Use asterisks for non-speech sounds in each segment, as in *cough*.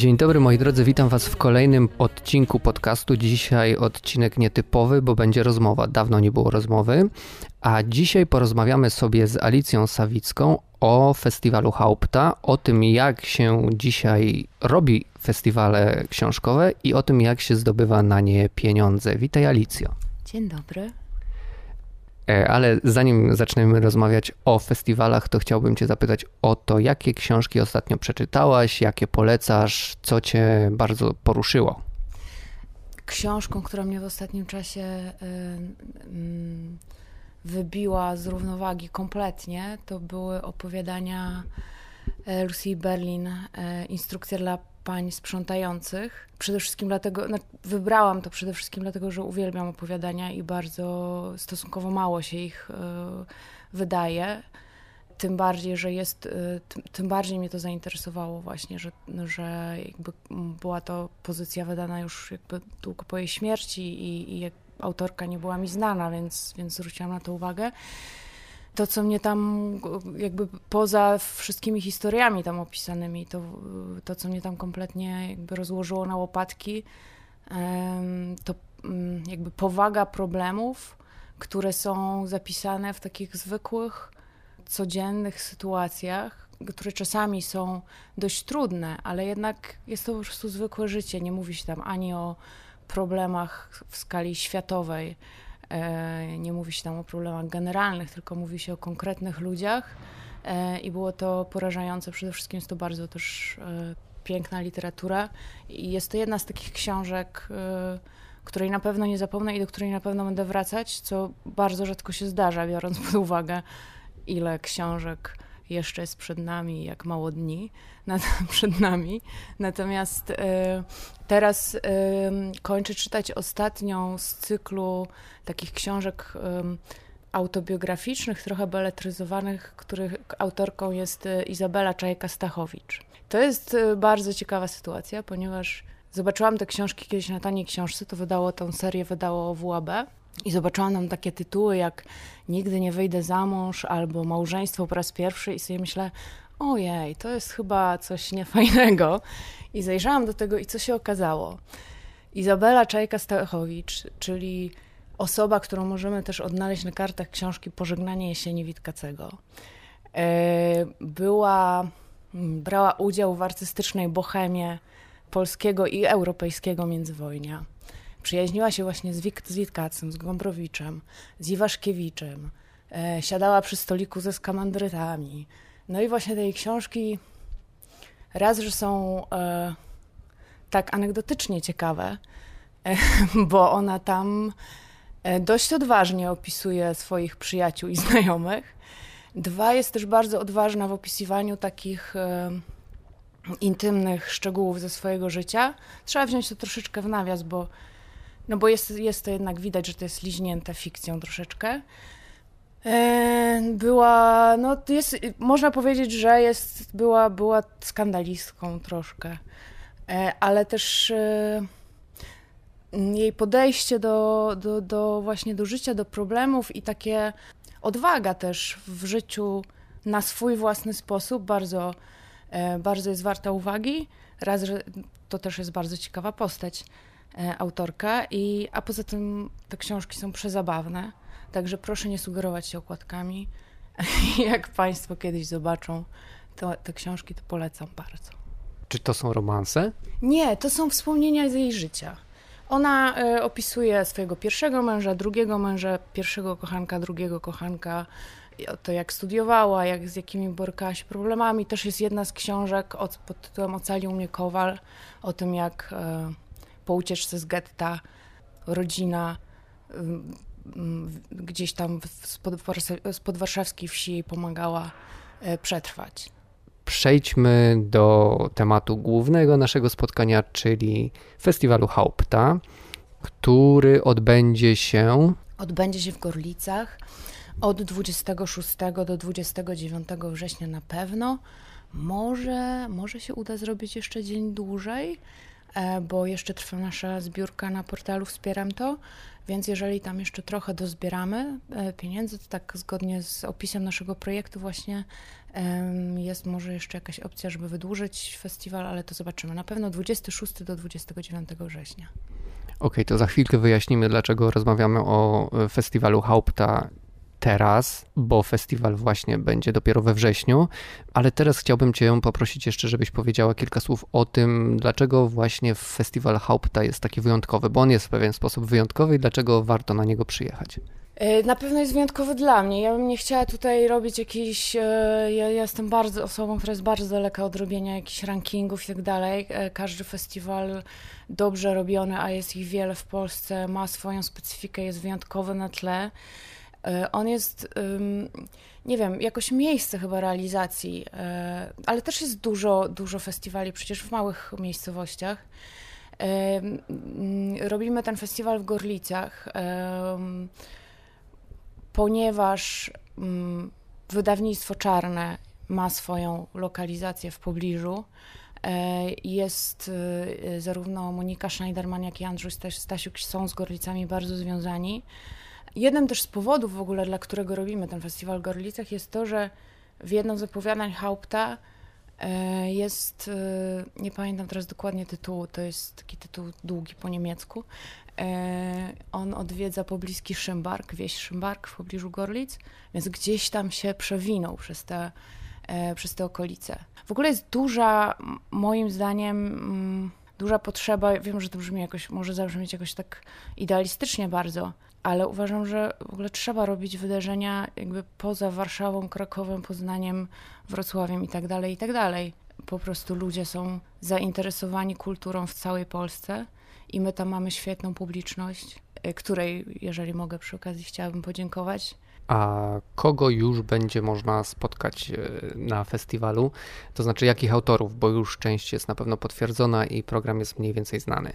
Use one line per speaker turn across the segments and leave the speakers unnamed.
Dzień dobry moi drodzy, witam was w kolejnym odcinku podcastu. Dzisiaj odcinek nietypowy, bo będzie rozmowa. Dawno nie było rozmowy, a dzisiaj porozmawiamy sobie z Alicją Sawicką o festiwalu Haupta, o tym jak się dzisiaj robi festiwale książkowe i o tym jak się zdobywa na nie pieniądze. Witaj Alicjo.
Dzień dobry.
E, ale zanim zaczniemy rozmawiać o festiwalach, to chciałbym Cię zapytać o to, jakie książki ostatnio przeczytałaś, jakie polecasz, co Cię bardzo poruszyło.
Książką, która mnie w ostatnim czasie y, wybiła z równowagi kompletnie, to były opowiadania e, Lucy Berlin, y, Instrukcja dla pań sprzątających. Przede wszystkim dlatego, no, wybrałam to przede wszystkim dlatego, że uwielbiam opowiadania i bardzo stosunkowo mało się ich y, wydaje. Tym bardziej, że jest, y, tym, tym, bardziej mnie to zainteresowało właśnie, że, że jakby była to pozycja wydana już jakby długo po jej śmierci i, i autorka nie była mi znana, więc, więc zwróciłam na to uwagę to, co mnie tam jakby poza wszystkimi historiami tam opisanymi, to, to co mnie tam kompletnie jakby rozłożyło na łopatki, to mm, jakby powaga problemów, które są zapisane w takich zwykłych, codziennych sytuacjach, które czasami są dość trudne, ale jednak jest to po prostu zwykłe życie. Nie mówi się tam ani o problemach w skali światowej, nie mówi się tam o problemach generalnych, tylko mówi się o konkretnych ludziach e, i było to porażające. Przede wszystkim jest to bardzo też e, piękna literatura i jest to jedna z takich książek, której na pewno nie zapomnę i do której na pewno będę wracać, co bardzo rzadko się zdarza, biorąc pod uwagę, ile książek jeszcze jest przed nami, jak mało dni *laughs* nad, przed nami. Natomiast y, teraz y, kończę czytać ostatnią z cyklu takich książek y, autobiograficznych, trochę beletryzowanych, których autorką jest Izabela Czajka-Stachowicz. To jest bardzo ciekawa sytuacja, ponieważ zobaczyłam te książki kiedyś na taniej książce, to wydało tą serię, wydało WAB i zobaczyłam tam takie tytuły jak Nigdy nie wyjdę za mąż albo Małżeństwo po raz pierwszy i sobie myślę, ojej, to jest chyba coś niefajnego. I zajrzałam do tego i co się okazało? Izabela Czajka-Stachowicz, czyli osoba, którą możemy też odnaleźć na kartach książki Pożegnanie jesieni Witkacego, e, była, brała udział w artystycznej bohemie polskiego i europejskiego międzywojnia Przyjaźniła się właśnie z, Wik z Witkacem, z Gąbrowiczem, z Iwaszkiewiczem. E, siadała przy stoliku ze skamandrytami. No i właśnie tej książki raz, że są e, tak anegdotycznie ciekawe, e, *laughs* bo ona tam e, dość odważnie opisuje swoich przyjaciół i znajomych. Dwa, jest też bardzo odważna w opisywaniu takich e, intymnych szczegółów ze swojego życia. Trzeba wziąć to troszeczkę w nawias, bo no bo jest, jest to jednak widać, że to jest liźnięte fikcją troszeczkę. E, była, no jest, można powiedzieć, że jest, była, była skandalistką troszkę, e, ale też e, jej podejście do, do, do właśnie do życia, do problemów i takie odwaga też w życiu na swój własny sposób bardzo, bardzo jest warta uwagi. Raz, że to też jest bardzo ciekawa postać. E, autorka, i, a poza tym te książki są przezabawne, także proszę nie sugerować się okładkami. *laughs* Jak Państwo kiedyś zobaczą to, te książki, to polecam bardzo.
Czy to są romanse?
Nie, to są wspomnienia z jej życia. Ona y, opisuje swojego pierwszego męża, drugiego męża, pierwszego kochanka, drugiego kochanka, to jak studiowała, jak z jakimi borykała się problemami. Też jest jedna z książek od, pod tytułem Ocalił mnie Kowal, o tym jak y, po ucieczce z getta rodzina gdzieś tam spod, spod warszawskiej wsi pomagała e, przetrwać.
Przejdźmy do tematu głównego naszego spotkania, czyli festiwalu Haupta, który odbędzie się.
Odbędzie się w Gorlicach od 26 do 29 września na pewno. Może, może się uda zrobić jeszcze dzień dłużej, bo jeszcze trwa nasza zbiórka na portalu Wspieram to, więc jeżeli tam jeszcze trochę dozbieramy e, pieniędzy, to tak zgodnie z opisem naszego projektu właśnie jest może jeszcze jakaś opcja, żeby wydłużyć festiwal, ale to zobaczymy. Na pewno 26 do 29 września.
Okej, okay, to za chwilkę wyjaśnimy, dlaczego rozmawiamy o e, festiwalu Haupta teraz, bo festiwal właśnie będzie dopiero we wrześniu, ale teraz chciałbym Cię poprosić jeszcze, żebyś powiedziała kilka słów o tym, dlaczego właśnie festiwal Haupta jest taki wyjątkowy, bo on jest w pewien sposób wyjątkowy i dlaczego warto na niego przyjechać.
E, na pewno jest wyjątkowy dla mnie. Ja bym nie chciała tutaj robić jakiejś. E, ja, ja jestem bardzo osobą, która jest bardzo daleka od robienia jakichś rankingów i tak dalej. E, każdy festiwal dobrze robiony, a jest ich wiele w Polsce, ma swoją specyfikę, jest wyjątkowy na tle. On jest, nie wiem, jakoś miejsce chyba realizacji, ale też jest dużo, dużo festiwali przecież w małych miejscowościach. Robimy ten festiwal w Gorlicach ponieważ wydawnictwo czarne ma swoją lokalizację w pobliżu. E, jest e, zarówno Monika Schneiderman, jak i Andrzej Stasiuk są z Gorlicami bardzo związani. Jednym też z powodów w ogóle, dla którego robimy ten festiwal w Gorlicach jest to, że w jednym z opowiadań Haupta e, jest, nie pamiętam teraz dokładnie tytułu, to jest taki tytuł długi po niemiecku, E, on odwiedza pobliski Szymbark, wieś Szymbark w pobliżu Gorlic, więc gdzieś tam się przewinął przez te, e, przez te okolice. W ogóle jest duża, moim zdaniem, duża potrzeba, wiem, że to brzmi jakoś, może zabrzmieć jakoś tak idealistycznie bardzo, ale uważam, że w ogóle trzeba robić wydarzenia jakby poza Warszawą, Krakowem, Poznaniem, Wrocławiem i tak dalej, i tak. Po prostu ludzie są zainteresowani kulturą w całej Polsce i my tam mamy świetną publiczność, y, której, jeżeli mogę przy okazji, chciałabym podziękować.
A kogo już będzie można spotkać y, na festiwalu? To znaczy, jakich autorów, bo już część jest na pewno potwierdzona i program jest mniej więcej znany.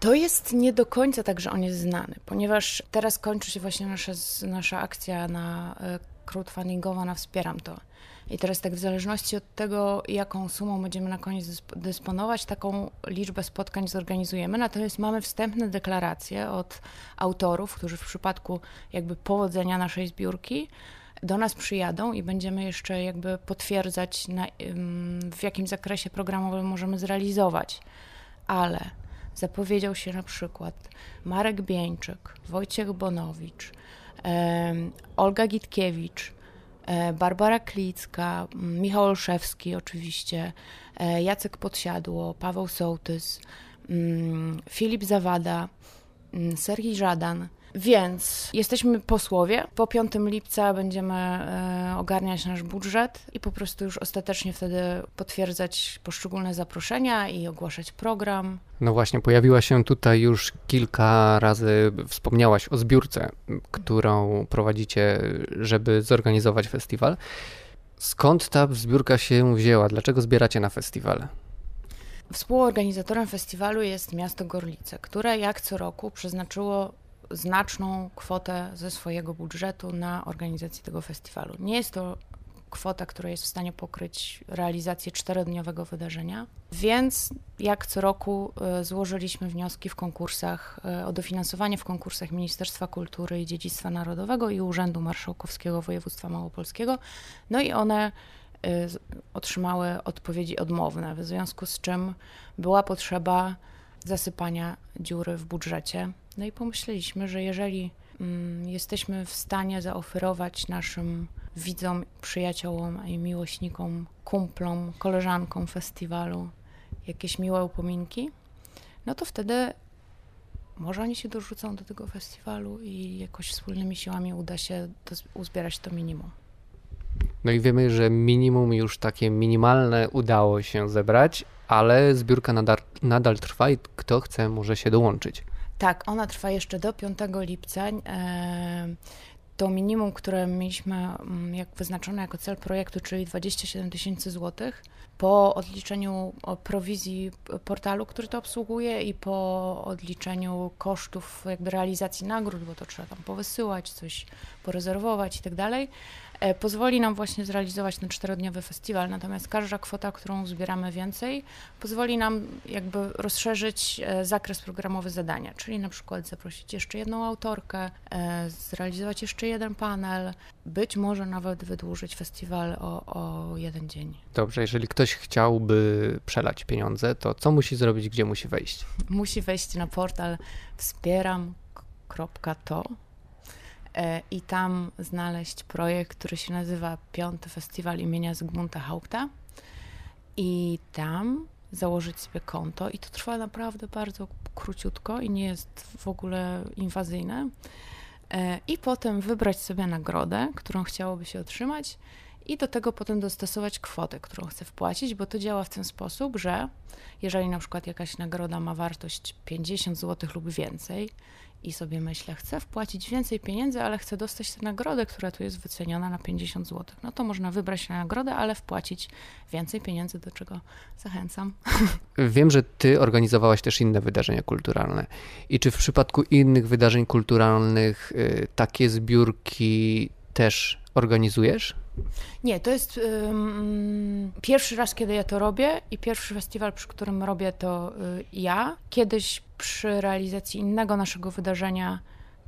To jest nie do końca tak, że on jest znany, ponieważ teraz kończy się właśnie nasza, nasza akcja na y, crowdfundingowa na Wspieram to. I teraz tak w zależności od tego, jaką sumą będziemy na koniec dysponować, taką liczbę spotkań zorganizujemy. Natomiast mamy wstępne deklaracje od autorów, którzy w przypadku jakby powodzenia naszej zbiórki do nas przyjadą i będziemy jeszcze jakby potwierdzać, na, w jakim zakresie programowym możemy zrealizować. Ale zapowiedział się na przykład Marek Bieńczyk, Wojciech Bonowicz, Olga Gitkiewicz, E, Barbara Klicka, Michał Olszewski oczywiście, e, Jacek Podsiadło, Paweł Sołtys, Filip Zawada, Serhii Żadan. Więc jesteśmy posłowie. Po 5 lipca będziemy e, ogarniać nasz budżet i po prostu już ostatecznie wtedy potwierdzać poszczególne zaproszenia i ogłaszać program.
No właśnie, pojawiła się tutaj już kilka razy, wspomniałaś o zbiórce, którą prowadzicie, żeby zorganizować festiwal. Skąd ta zbiórka się wzięła? Dlaczego zbieracie na festiwal?
Współorganizatorem festiwalu jest miasto Gorlice, które jak co roku przeznaczyło znaczną kwotę ze swojego budżetu na organizację tego festiwalu. Nie jest to kwota, która jest w stanie pokryć realizację czterodniowego wydarzenia, więc jak co roku e, złożyliśmy wnioski w konkursach e, o dofinansowanie w konkursach Ministerstwa Kultury i Dziedzictwa Narodowego i Urzędu Marszałkowskiego Województwa Małopolskiego. No i one e, otrzymały odpowiedzi odmowne, w związku z czym była potrzeba zasypania dziury w budżecie. No i pomyśleliśmy, że jeżeli mm, jesteśmy w stanie zaoferować naszym widzom, przyjaciołom i miłośnikom, kumplom, koleżankom festiwalu jakieś miłe upominki, no to wtedy może oni się dorzucą do tego festiwalu i jakoś wspólnymi siłami uda się uzbierać to minimum.
No i wiemy, że minimum już takie minimalne udało się zebrać, ale zbiórka nadal, nadal trwa i kto chce, może się dołączyć.
Tak, ona trwa jeszcze do 5 lipca. E, to minimum, które mieliśmy mm, jak wyznaczone jako cel projektu, czyli 27 tysięcy złotych, po odliczeniu prowizji portalu, który to obsługuje i po odliczeniu kosztów jakby realizacji nagród, bo to trzeba tam powysyłać, coś porezerwować i tak dalej, pozwoli nam właśnie zrealizować ten czterodniowy festiwal. Natomiast każda kwota, którą zbieramy więcej, pozwoli nam jakby rozszerzyć e, zakres programowy zadania, czyli na przykład zaprosić jeszcze jedną autorkę, e, zrealizować jeszcze jeden panel, być może nawet wydłużyć festiwal o, o jeden dzień.
Dobrze, jeżeli ktoś chciałby przelać pieniądze, to co musi zrobić, gdzie musi wejść?
Musi wejść na portal wspieram.to e, i tam znaleźć projekt, który się nazywa Piąty Festiwal imienia Zygmunta Haupta i tam założyć sobie konto. I to trwa naprawdę bardzo króciutko i nie jest w ogóle inwazyjne. E, I potem wybrać sobie nagrodę, którą chciałoby się otrzymać. I do tego potem dostosować kwotę, którą chce wpłacić, bo to działa w ten sposób, że jeżeli na przykład jakaś nagroda ma wartość 50 zł lub więcej i sobie myślę, chcę wpłacić więcej pieniędzy, ale chcę dostać tę nagrodę, która tu jest wyceniona na 50 zł, no to można wybrać na nagrodę, ale wpłacić więcej pieniędzy, do czego zachęcam. *laughs*
Wiem, że ty organizowałaś też inne wydarzenia kulturalne. I czy w przypadku innych wydarzeń kulturalnych y, takie zbiórki też organizujesz?
Nie, to jest um, pierwszy raz, kiedy ja to robię i pierwszy festiwal, przy którym robię to y, ja. Kiedyś przy realizacji innego naszego wydarzenia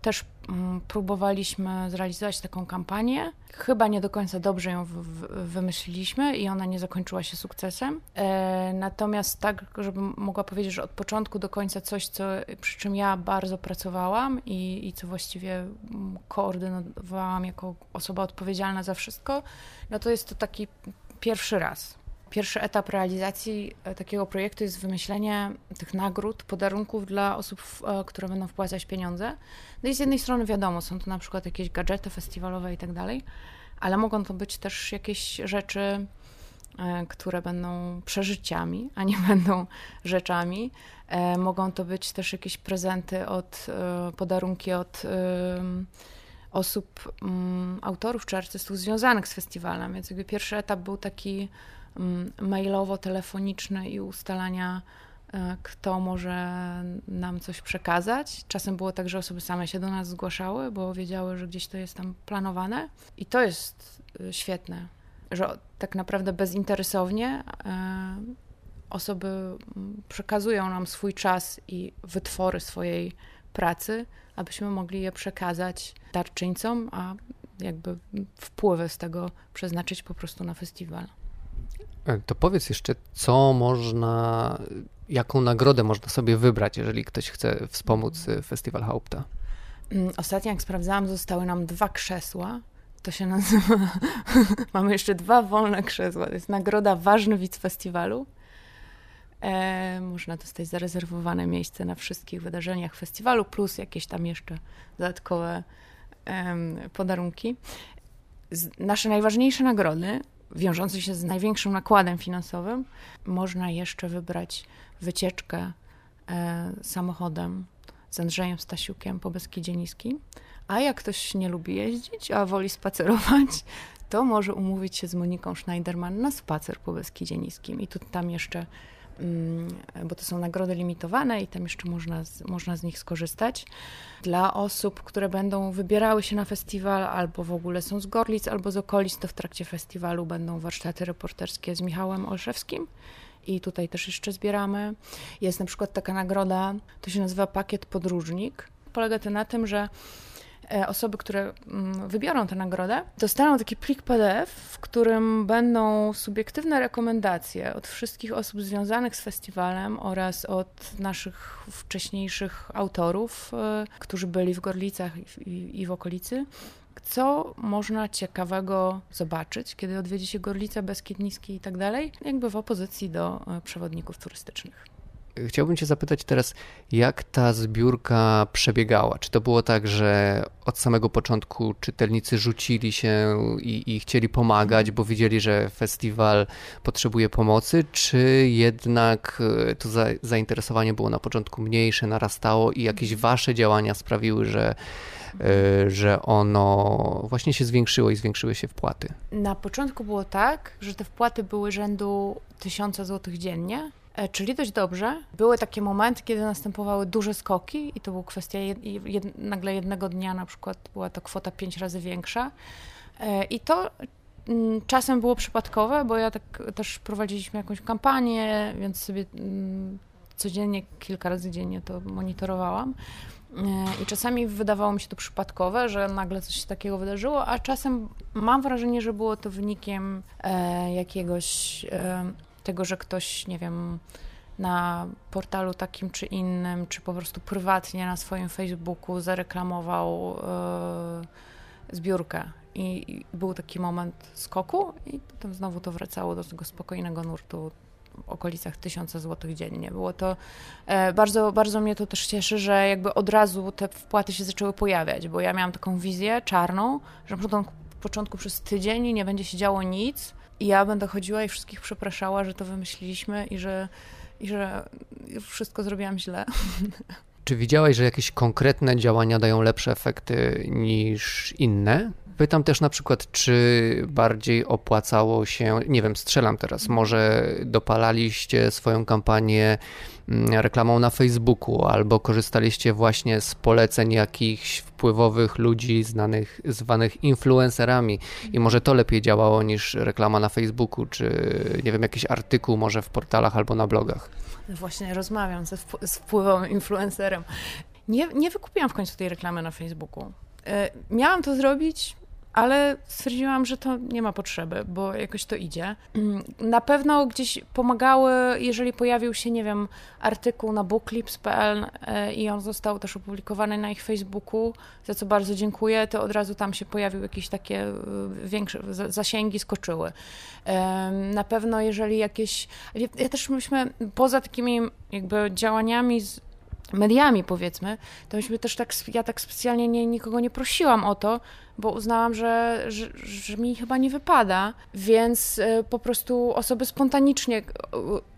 też mm, próbowaliśmy zrealizować taką kampanię. Chyba nie do końca dobrze ją wymyśliliśmy i ona nie zakończyła się sukcesem. E, natomiast tak, żebym mogła powiedzieć, że od początku do końca coś, co, przy czym ja bardzo pracowałam i, i co właściwie mm, koordynowałam jako osoba odpowiedzialna za wszystko, no to jest to taki pierwszy raz. Pierwszy etap realizacji e, takiego projektu jest wymyślenie tych nagród, podarunków dla osób, e, które będą wpłacać pieniądze. No i z jednej strony wiadomo, są to na przykład jakieś gadżety festiwalowe i tak dalej, ale mogą to być też jakieś rzeczy, e, które będą przeżyciami, a nie *laughs* będą rzeczami. Mogą to być też jakieś prezenty od, podarunki od osób, mm, autorów czy artystów związanych z festiwalem. Więc jakby pierwszy etap był taki Mm, mailowo-telefoniczne i ustalania, e, kto może nam coś przekazać. Czasem było tak, że osoby same się do nas zgłaszały, bo wiedziały, że gdzieś to jest tam planowane. I to jest e, świetne, że tak naprawdę bezinteresownie e, osoby mm, przekazują nam swój czas i wytwory swojej pracy, abyśmy mogli je przekazać darczyńcom, a jakby wpływy z tego przeznaczyć po prostu na festiwal.
E, to powiedz jeszcze, co można, jaką nagrodę można sobie wybrać, jeżeli ktoś chce wspomóc e, Festiwal Haupta?
Mm, ostatnio, jak sprawdzałam, zostały nam dwa krzesła. To się nazywa. *laughs* Mamy jeszcze dwa wolne krzesła. To jest nagroda Ważny Widz Festiwalu. E, można dostać zarezerwowane miejsce na wszystkich wydarzeniach festiwalu, plus jakieś tam jeszcze dodatkowe e, podarunki. Z, nasze najważniejsze nagrody wiążący się z największym nakładem finansowym, można jeszcze wybrać wycieczkę e, samochodem z Andrzejem Stasiukiem po Beskidzie Niskim. A jak ktoś nie lubi jeździć, a woli spacerować, to może umówić się z Moniką Schneiderman na spacer po Beskidzie Niskim. I tu tam jeszcze bo to są nagrody limitowane i tam jeszcze można z, można z nich skorzystać. Dla osób, które będą wybierały się na festiwal albo w ogóle są z Gorlic albo z okolic, to w trakcie festiwalu będą warsztaty reporterskie z Michałem Olszewskim i tutaj też jeszcze zbieramy. Jest na przykład taka nagroda, to się nazywa Pakiet Podróżnik. Polega to na tym, że osoby, które mm, wybiorą tę nagrodę, dostaną taki plik PDF, w którym będą subiektywne rekomendacje od wszystkich osób związanych z festiwalem oraz od naszych wcześniejszych autorów, e, którzy byli w Gorlicach i w okolicy, co można ciekawego zobaczyć, kiedy odwiedzi się Gorlice, Beskid Niski i tak dalej, jakby w opozycji do e, przewodników turystycznych.
Chciałbym Cię zapytać teraz, jak ta zbiórka przebiegała? Czy to było tak, że od samego początku czytelnicy rzucili się i, i, chcieli pomagać, bo widzieli, że festiwal potrzebuje pomocy, czy jednak e, to za, zainteresowanie było na początku mniejsze, narastało i jakieś Wasze działania sprawiły, że, e, że ono właśnie się zwiększyło i zwiększyły się wpłaty?
Na początku było tak, że te wpłaty były rzędu tysiąca złotych dziennie czyli dość dobrze. Były takie momenty, kiedy następowały duże skoki i to była kwestia jed, jed, nagle jednego dnia na przykład była to kwota pięć razy większa. I to mm, czasem było przypadkowe, bo ja tak też prowadziliśmy jakąś kampanię, więc sobie mm, codziennie, kilka razy dziennie to monitorowałam. E, I czasami wydawało mi się to przypadkowe, że nagle coś takiego wydarzyło, a czasem mam wrażenie, że było to wynikiem e, jakiegoś e, tego, że ktoś, nie wiem, na portalu takim czy innym, czy po prostu prywatnie na swoim Facebooku zareklamował zbiórkę. I był taki moment skoku, i potem znowu to wracało do tego spokojnego nurtu w okolicach tysiąca złotych dziennie. Było to e, bardzo, bardzo mnie to też cieszy, że jakby od razu te wpłaty się zaczęły pojawiać, bo ja miałam taką wizję czarną, że na początku, początku przez tydzień nie będzie się działo nic i ja będę chodziła i wszystkich przepraszała, że to wymyśliliśmy i że, i że wszystko zrobiłam źle.
Czy widziałaś, że jakieś konkretne działania dają lepsze efekty niż inne? Pytam też na przykład, czy bardziej opłacało się, nie wiem, strzelam teraz, może dopalaliście swoją kampanię mm, reklamą na Facebooku, albo korzystaliście właśnie z poleceń jakichś wpływowych ludzi znanych, zwanych influencerami i może to lepiej działało niż reklama na Facebooku, czy nie wiem, jakiś artykuł może w portalach albo na blogach.
Właśnie rozmawiam ze, z wpływowym influencerem. Nie, nie wykupiłam w końcu tej reklamy na Facebooku. E, miałam to zrobić, ale stwierdziłam, że to nie ma potrzeby, bo jakoś to idzie. *clears throat* Na pewno gdzieś pomagały, jeżeli pojawił się, nie wiem, artykuł na booklips.pl e, i on został też opublikowany na ich Facebooku, za co bardzo dziękuję, to od razu tam się pojawiły jakieś takie e, większe zasięgi, skoczyły. Na pewno jeżeli jakieś... Ja też myśmy poza takimi jakby działaniami mediami, powiedzmy, to myśmy też tak, ja tak specjalnie nie, nikogo nie prosiłam o to, bo uznałam, że, że, że mi chyba nie wypada, więc e, po prostu osoby spontanicznie,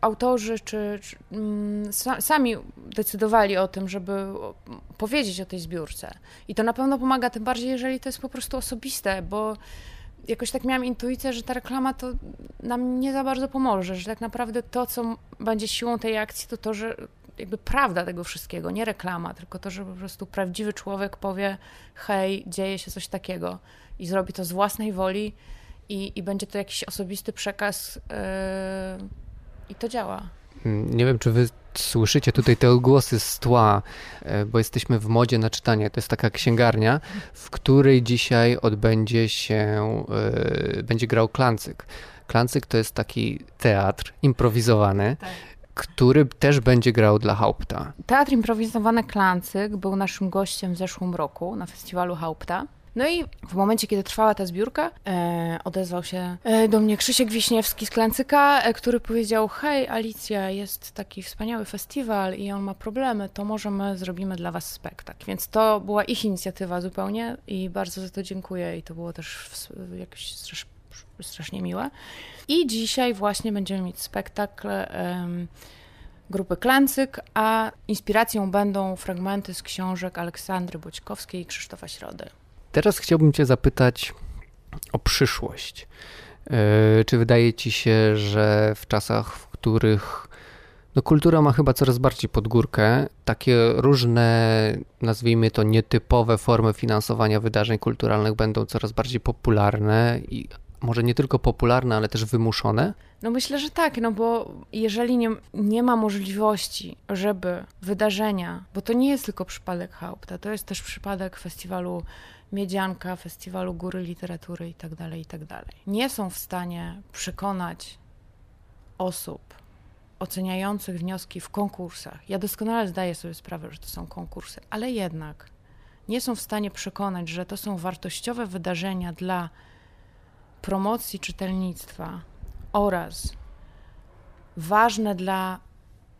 autorzy czy, czy mm, sami decydowali o tym, żeby powiedzieć o tej zbiórce. I to na pewno pomaga, tym bardziej, jeżeli to jest po prostu osobiste, bo jakoś tak miałam intuicję, że ta reklama to nam nie za bardzo pomoże, że tak naprawdę to, co będzie siłą tej akcji, to to, że jakby prawda tego wszystkiego, nie reklama, tylko to, że po prostu prawdziwy człowiek powie: hej, dzieje się coś takiego i zrobi to z własnej woli i, i będzie to jakiś osobisty przekaz yy, i to działa.
Nie wiem, czy wy słyszycie tutaj te odgłosy z tła, yy, bo jesteśmy w modzie na czytanie. To jest taka księgarnia, w której dzisiaj odbędzie się, yy, będzie grał Klancyk. Klancyk to jest taki teatr improwizowany, tak który też będzie grał dla Haupta.
Teatr improwizowany Klancyk był naszym gościem w zeszłym roku na festiwalu Haupta. No i w momencie, kiedy trwała ta zbiórka, e, odezwał się e, do mnie Krzysiek Wiśniewski z Klancyka, e, który powiedział: Hej, Alicja, jest taki wspaniały festiwal i on ma problemy, to może my zrobimy dla was spektakl. Więc to była ich inicjatywa zupełnie i bardzo za to dziękuję i to było też jakoś strasznie miłe. I dzisiaj właśnie będziemy mieć spektakl um, grupy Klancyk, a inspiracją będą fragmenty z książek Aleksandry Boćkowskiej i Krzysztofa Środy.
Teraz chciałbym Cię zapytać o przyszłość. Yy, czy wydaje Ci się, że w czasach, w których no, kultura ma chyba coraz bardziej pod górkę, takie różne, nazwijmy to nietypowe formy finansowania wydarzeń kulturalnych będą coraz bardziej popularne i może nie tylko popularne, ale też wymuszone?
No myślę, że tak, no bo jeżeli nie, nie ma możliwości, żeby wydarzenia, bo to nie jest tylko przypadek Haupta, to jest też przypadek festiwalu Miedzianka, festiwalu Góry Literatury i tak dalej, i tak dalej. Nie są w stanie przekonać osób oceniających wnioski w konkursach. Ja doskonale zdaję sobie sprawę, że to są konkursy, ale jednak nie są w stanie przekonać, że to są wartościowe wydarzenia dla promocji czytelnictwa oraz ważne dla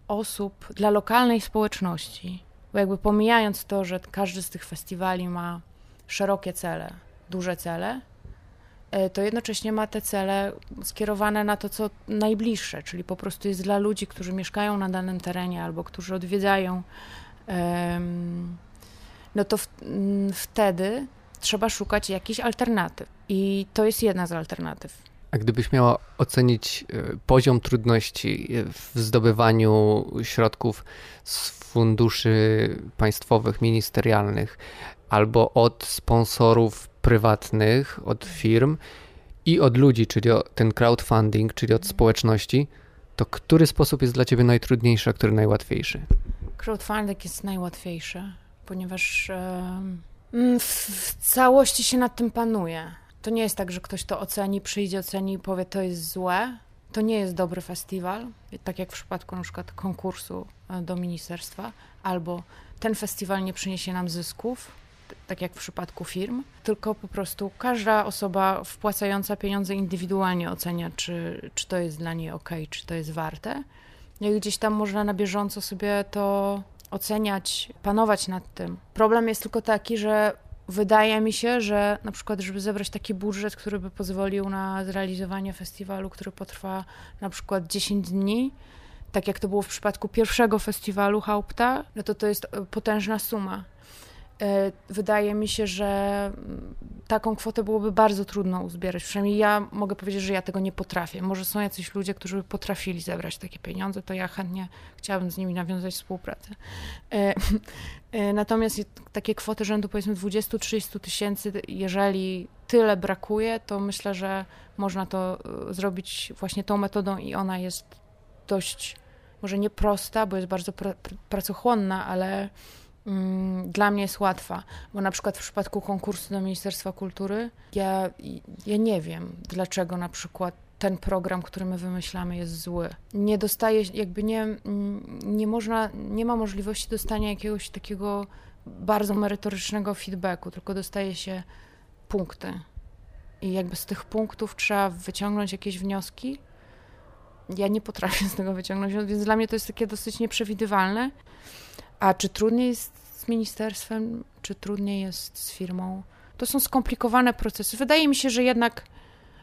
osób, dla lokalnej społeczności, bo jakby pomijając to, że każdy z tych festiwali ma szerokie cele, duże cele, e, to jednocześnie ma te cele skierowane na to, co najbliższe, czyli po prostu jest dla ludzi, którzy mieszkają na danym terenie albo którzy odwiedzają. No to w, wtedy trzeba szukać jakichś alternatyw. I to jest jedna z alternatyw.
A gdybyś miała ocenić e, poziom trudności w zdobywaniu środków z funduszy państwowych, ministerialnych albo od sponsorów prywatnych, od firm i od ludzi, czyli ten crowdfunding, czyli od społeczności, to który sposób jest dla ciebie najtrudniejszy, a który najłatwiejszy?
Crowdfunding jest najłatwiejszy, ponieważ yy, w całości się nad tym panuje. To nie jest tak, że ktoś to oceni, przyjdzie, oceni i powie, to jest złe. To nie jest dobry festiwal, tak jak w przypadku na przykład konkursu e, do ministerstwa, albo ten festiwal nie przyniesie nam zysków, tak jak w przypadku firm, tylko po prostu każda osoba wpłacająca pieniądze indywidualnie ocenia, czy, czy to jest dla niej ok, czy to jest warte. I gdzieś tam można na bieżąco sobie to oceniać, panować nad tym. Problem jest tylko taki, że wydaje mi się, że na przykład, żeby zebrać taki budżet, który by pozwolił na zrealizowanie festiwalu, który potrwa na przykład 10 dni, tak jak to było w przypadku pierwszego festiwalu Haupta, no to to jest e, potężna suma. E, wydaje mi się, że mm, taką kwotę byłoby bardzo trudno uzbierać. Przynajmniej ja mogę powiedzieć, że ja tego nie potrafię. Może są jacyś ludzie, którzy by potrafili zebrać takie pieniądze, to ja chętnie chciałabym z nimi nawiązać współpracę. E, *laughs* e, natomiast takie kwoty rzędu powiedzmy 20-30 tysięcy, jeżeli tyle brakuje, to myślę, że można to zrobić właśnie tą metodą i ona jest dość, może nie prosta, bo jest bardzo pr pracochłonna, ale dla mnie jest łatwa, bo na przykład w przypadku konkursu do Ministerstwa Kultury ja, ja nie wiem, dlaczego na przykład ten program, który my wymyślamy, jest zły. Nie dostaje, jakby nie, mm, nie można, nie ma możliwości dostania jakiegoś takiego bardzo merytorycznego feedbacku, tylko dostaje się punkty. I jakby z tych punktów trzeba wyciągnąć jakieś wnioski. Ja nie potrafię z tego wyciągnąć, więc dla mnie to jest takie dosyć nieprzewidywalne. A czy trudniej jest z ministerstwem, czy trudniej jest z firmą? To są skomplikowane procesy. Wydaje mi się, że jednak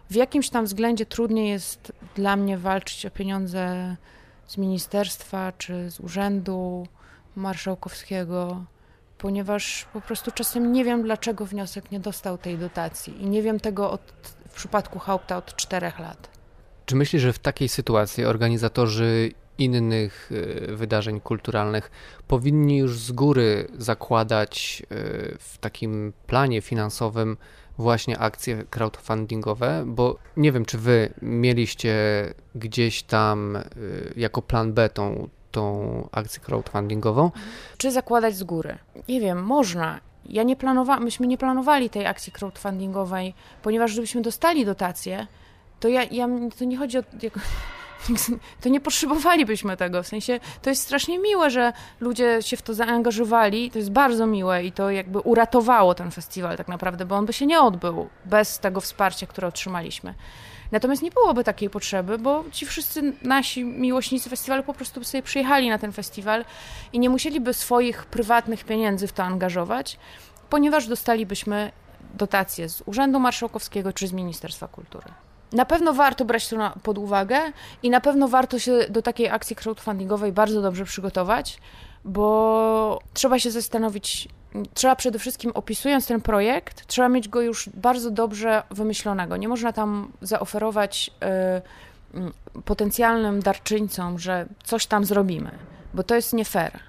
w jakimś tam względzie trudniej jest dla mnie walczyć o pieniądze z ministerstwa czy z urzędu marszałkowskiego, ponieważ po prostu czasem nie wiem, dlaczego wniosek nie dostał tej dotacji i nie wiem tego od, w przypadku Haupta od czterech lat.
Czy myślisz, że w takiej sytuacji organizatorzy innych e, wydarzeń kulturalnych powinni już z góry zakładać e, w takim planie finansowym właśnie akcje crowdfundingowe, bo nie wiem, czy wy mieliście gdzieś tam e, jako plan B tą, tą akcję crowdfundingową?
Czy zakładać z góry? Nie wiem, można. Ja nie planowałam, myśmy nie planowali tej akcji crowdfundingowej, ponieważ gdybyśmy dostali dotację, to ja, ja to nie chodzi o *laughs* to nie potrzebowalibyśmy tego. W sensie to jest strasznie miłe, że ludzie się w to zaangażowali. To jest bardzo miłe i to jakby uratowało ten festiwal tak naprawdę, bo on by się nie odbył bez tego wsparcia, które otrzymaliśmy. Natomiast nie byłoby takiej potrzeby, bo ci wszyscy nasi miłośnicy festiwalu po prostu by sobie przyjechali na ten festiwal i nie musieliby swoich prywatnych pieniędzy w to angażować, ponieważ dostalibyśmy dotacje z Urzędu Marszałkowskiego czy z Ministerstwa Kultury. Na pewno warto brać to pod uwagę i na pewno warto się do takiej akcji crowdfundingowej bardzo dobrze przygotować, bo trzeba się zastanowić, trzeba przede wszystkim opisując ten projekt, trzeba mieć go już bardzo dobrze wymyślonego. Nie można tam zaoferować y, potencjalnym darczyńcom, że coś tam zrobimy, bo to jest nie fair.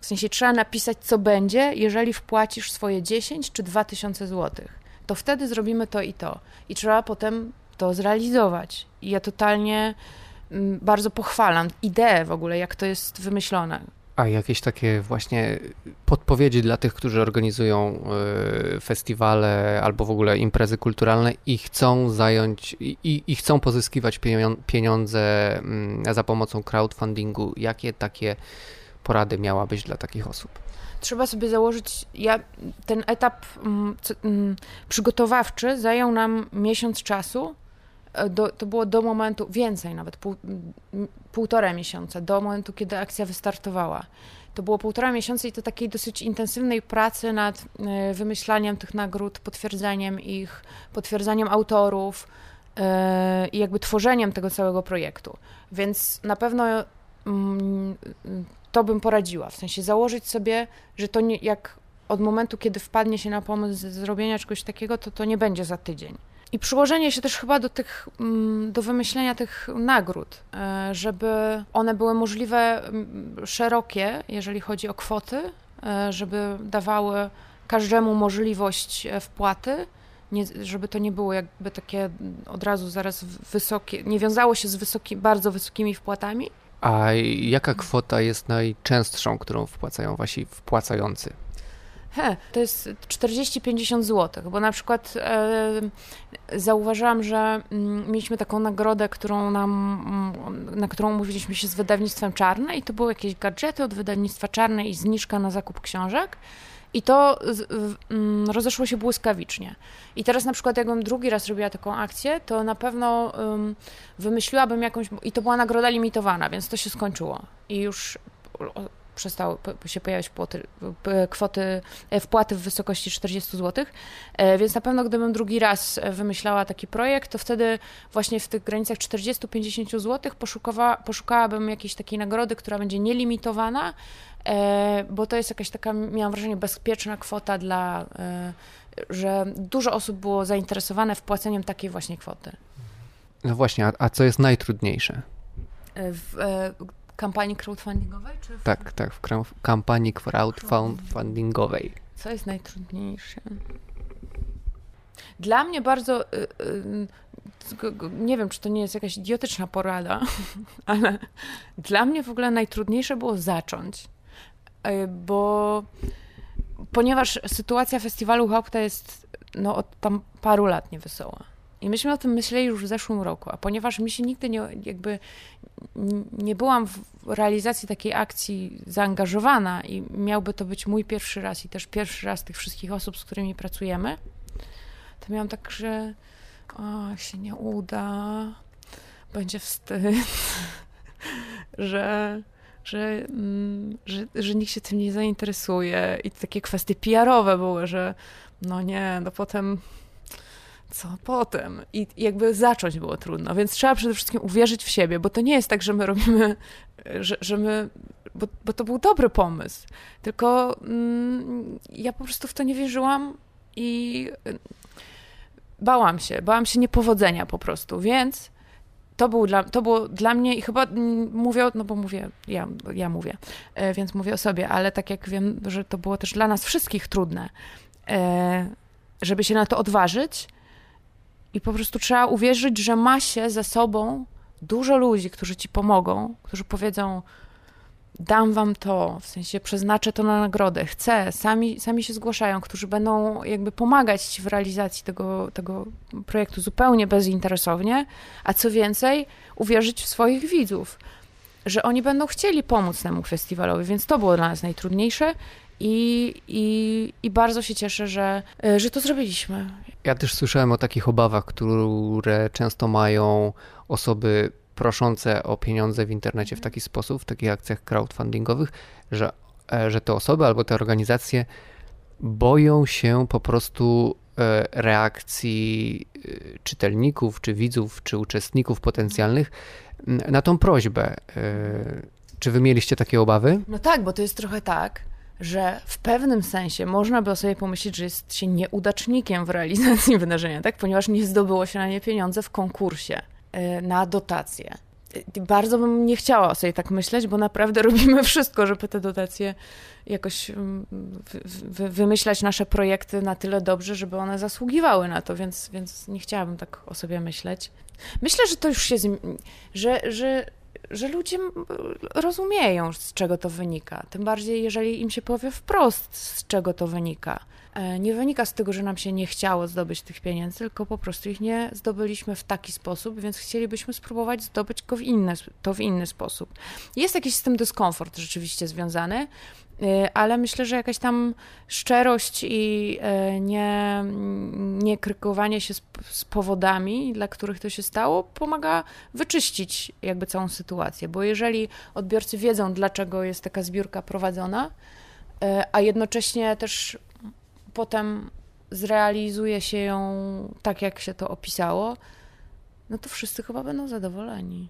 W sensie trzeba napisać, co będzie, jeżeli wpłacisz swoje 10 czy 2000 złotych to wtedy zrobimy to i to. I trzeba potem to zrealizować. I ja totalnie mm, bardzo pochwalam ideę w ogóle, jak to jest wymyślone.
A jakieś takie właśnie podpowiedzi dla tych, którzy organizują y, festiwale albo w ogóle imprezy kulturalne i chcą zająć i, i chcą pozyskiwać pieniądze mm, za pomocą crowdfundingu. Jakie takie porady miałabyś dla takich osób?
Trzeba sobie założyć, ja, ten etap mm, mm, przygotowawczy zajął nam miesiąc czasu, e, do, to było do momentu, więcej nawet, pół, półtora miesiąca, do momentu, kiedy akcja wystartowała. To było półtora miesiąca i to takiej dosyć intensywnej pracy nad e, wymyślaniem tych nagród, potwierdzeniem ich, potwierdzeniem autorów e, i jakby tworzeniem tego całego projektu. Więc na pewno mm, to bym poradziła. W sensie założyć sobie, że to nie, jak od momentu, kiedy wpadnie się na pomysł zrobienia czegoś takiego, to to nie będzie za tydzień. I przyłożenie się też chyba do tych, mm, do wymyślenia tych nagród, e, żeby one były możliwe mm, szerokie, jeżeli chodzi o kwoty, e, żeby dawały każdemu możliwość e, wpłaty, nie, żeby to nie było jakby takie od razu zaraz wysokie, nie wiązało się z wysoki, bardzo wysokimi wpłatami.
A jaka kwota jest najczęstszą, którą wpłacają wasi wpłacający?
He, to jest 40-50 zł, bo na przykład e, zauważyłam, że mm, mieliśmy taką nagrodę, którą nam, mm, na którą umówiliśmy się z wydawnictwem Czarne i to były jakieś gadżety od wydawnictwa Czarne i zniżka na zakup książek. I to mm, rozeszło się błyskawicznie. I teraz na przykład jakbym drugi raz robiła taką akcję, to na pewno wymyśliłabym jakąś, i to była nagroda limitowana, więc to się skończyło. I już przestały się pojawiać płoty, kwoty, e, wpłaty w wysokości 40 zł, e, więc na pewno gdybym drugi raz e, wymyślała taki projekt, to wtedy właśnie w tych granicach 40-50 zł poszukawa, poszukałabym jakiejś takiej nagrody, która będzie nielimitowana, bo to jest jakaś taka, miałam wrażenie, bezpieczna kwota dla, że dużo osób było zainteresowane wpłaceniem takiej właśnie kwoty.
No właśnie, a, a co jest najtrudniejsze?
W, kampanii crowdfundingowej? Czy w...
Tak, tak, w kampanii crowdfundingowej.
Co jest najtrudniejsze? Dla mnie bardzo. Nie wiem, czy to nie jest jakaś idiotyczna porada, *laughs* ale dla mnie w ogóle najtrudniejsze było zacząć. Y, bo ponieważ sytuacja festiwalu Haupta jest no, od tam paru lat niewesoła. I myśmy o tym myśleli już w zeszłym roku, a ponieważ mi się nigdy nie, jakby nie byłam w realizacji takiej akcji zaangażowana i miałby to być mój pierwszy raz i też pierwszy raz tych wszystkich osób, z którymi pracujemy, to miałam tak, że o, się nie uda, będzie wstyd, *laughs* że, że, mm, że, że nikt się tym nie zainteresuje i takie kwestie PR-owe były, że no nie, no potem co potem? I jakby zacząć było trudno, więc trzeba przede wszystkim uwierzyć w siebie, bo to nie jest tak, że my robimy, że, że my, bo, bo to był dobry pomysł, tylko mm, ja po prostu w to nie wierzyłam i y, bałam się, bałam się niepowodzenia po prostu, więc to, był dla, to było dla mnie i chyba mówię, no bo mówię, ja, ja mówię, e, więc mówię o sobie, ale tak jak wiem, że to było też dla nas wszystkich trudne, e, żeby się na to odważyć, i po prostu trzeba uwierzyć, że ma się ze sobą dużo ludzi, którzy ci pomogą, którzy powiedzą: Dam wam to, w sensie przeznaczę to na nagrodę, chcę, sami, sami się zgłaszają, którzy będą jakby pomagać w realizacji tego, tego projektu zupełnie bezinteresownie, a co więcej, uwierzyć w swoich widzów, że oni będą chcieli pomóc temu festiwalowi, więc to było dla nas najtrudniejsze i, i, i bardzo się cieszę, że, e, że to zrobiliśmy.
Ja też słyszałem o takich obawach, które często mają osoby proszące o pieniądze w internecie w taki sposób, w takich akcjach crowdfundingowych, że, e, że te osoby albo te organizacje boją się po prostu e, reakcji czytelników, czy widzów, czy uczestników potencjalnych na tą prośbę. Czy wy mieliście takie obawy?
No tak, bo to jest trochę tak, że w pewnym sensie można by sobie pomyśleć, że jest się nieudacznikiem w realizacji wydarzenia, tak? ponieważ nie zdobyło się na nie pieniądze w konkursie na dotacje. Y, bardzo bym nie chciała sobie tak myśleć, bo naprawdę *laughs* robimy wszystko, żeby te dotacje jakoś mm, wymyślać nasze projekty na tyle dobrze, żeby one zasługiwały na to, więc, więc nie chciałabym tak o sobie myśleć. Myślę, że to już się, że, że że ludzie rozumieją, z czego to wynika. Tym bardziej, jeżeli im się powie wprost, z czego to wynika. E, nie wynika z tego, że nam się nie chciało zdobyć tych pieniędzy, tylko po prostu ich nie zdobyliśmy w taki sposób, więc chcielibyśmy spróbować zdobyć go w inny, to w inny sposób. Jest jakiś z tym dyskomfort rzeczywiście związany, ale myślę, że jakaś tam szczerość i y, nie, nie krykowanie się z, z, powodami, dla których to się stało, pomaga wyczyścić jakby całą sytuację, bo jeżeli odbiorcy wiedzą, dlaczego jest taka zbiórka prowadzona, y, a jednocześnie też potem zrealizuje się ją tak, jak się to opisało, no to wszyscy chyba będą zadowoleni.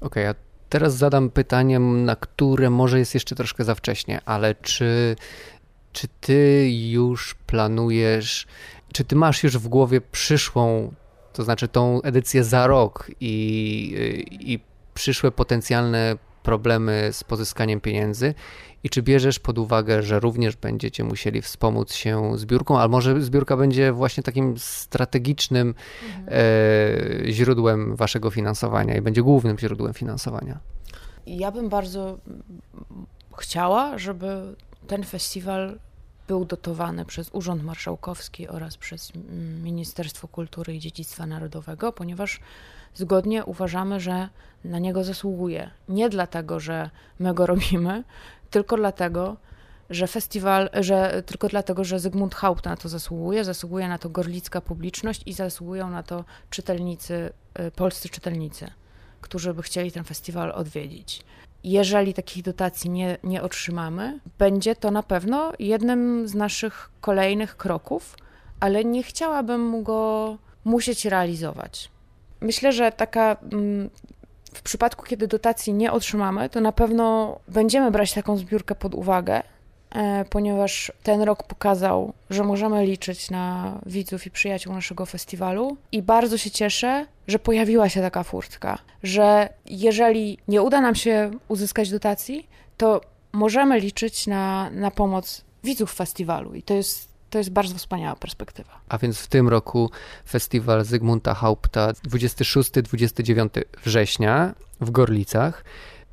Okej, okay, a Teraz zadam pytanie, na które może jest jeszcze troszkę za wcześnie, ale czy, czy ty już planujesz, czy ty masz już w głowie przyszłą, to znaczy tą edycję za rok i, i przyszłe potencjalne problemy z pozyskaniem pieniędzy i czy bierzesz pod uwagę, że również będziecie musieli wspomóc się zbiórką, a może zbiórka będzie właśnie takim strategicznym mhm. e, źródłem waszego finansowania i będzie głównym źródłem finansowania?
Ja bym bardzo chciała, żeby ten festiwal był dotowany przez Urząd Marszałkowski oraz przez Ministerstwo Kultury i Dziedzictwa Narodowego, ponieważ zgodnie uważamy, że na niego zasługuje. Nie dlatego, że my go robimy, tylko dlatego, że festiwal, że tylko dlatego, że Zygmunt Haupt na to zasługuje, zasługuje na to gorlicka publiczność i zasługują na to czytelnicy, y, polscy czytelnicy, którzy by chcieli ten festiwal odwiedzić. Jeżeli takich dotacji nie, nie otrzymamy, będzie to na pewno jednym z naszych kolejnych kroków, ale nie chciałabym go musieć realizować. Myślę, że taka mm, w przypadku, kiedy dotacji nie otrzymamy, to na pewno będziemy brać taką zbiórkę pod uwagę, e, ponieważ ten rok pokazał, że możemy liczyć na widzów i przyjaciół naszego festiwalu. I bardzo się cieszę, że pojawiła się taka furtka, że jeżeli nie uda nam się uzyskać dotacji, to możemy liczyć na, na pomoc widzów festiwalu. I to jest to jest bardzo wspaniała perspektywa.
A więc w tym roku festiwal Zygmunta Haupta 26-29 września w Gorlicach.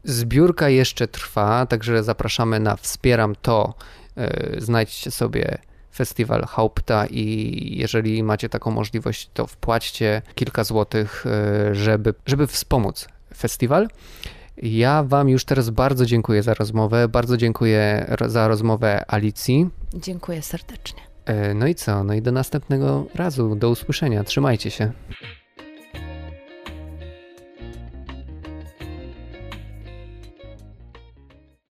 Zbiórka jeszcze trwa, także zapraszamy na Wspieram to. E, znajdźcie sobie festiwal Haupta i jeżeli macie taką możliwość, to wpłaćcie kilka złotych, e, żeby, żeby wspomóc festiwal. Ja Wam już teraz bardzo dziękuję za rozmowę. Bardzo dziękuję za rozmowę Alicji.
Dziękuję serdecznie.
E, no i co? No i do następnego razu. Do usłyszenia. Trzymajcie się.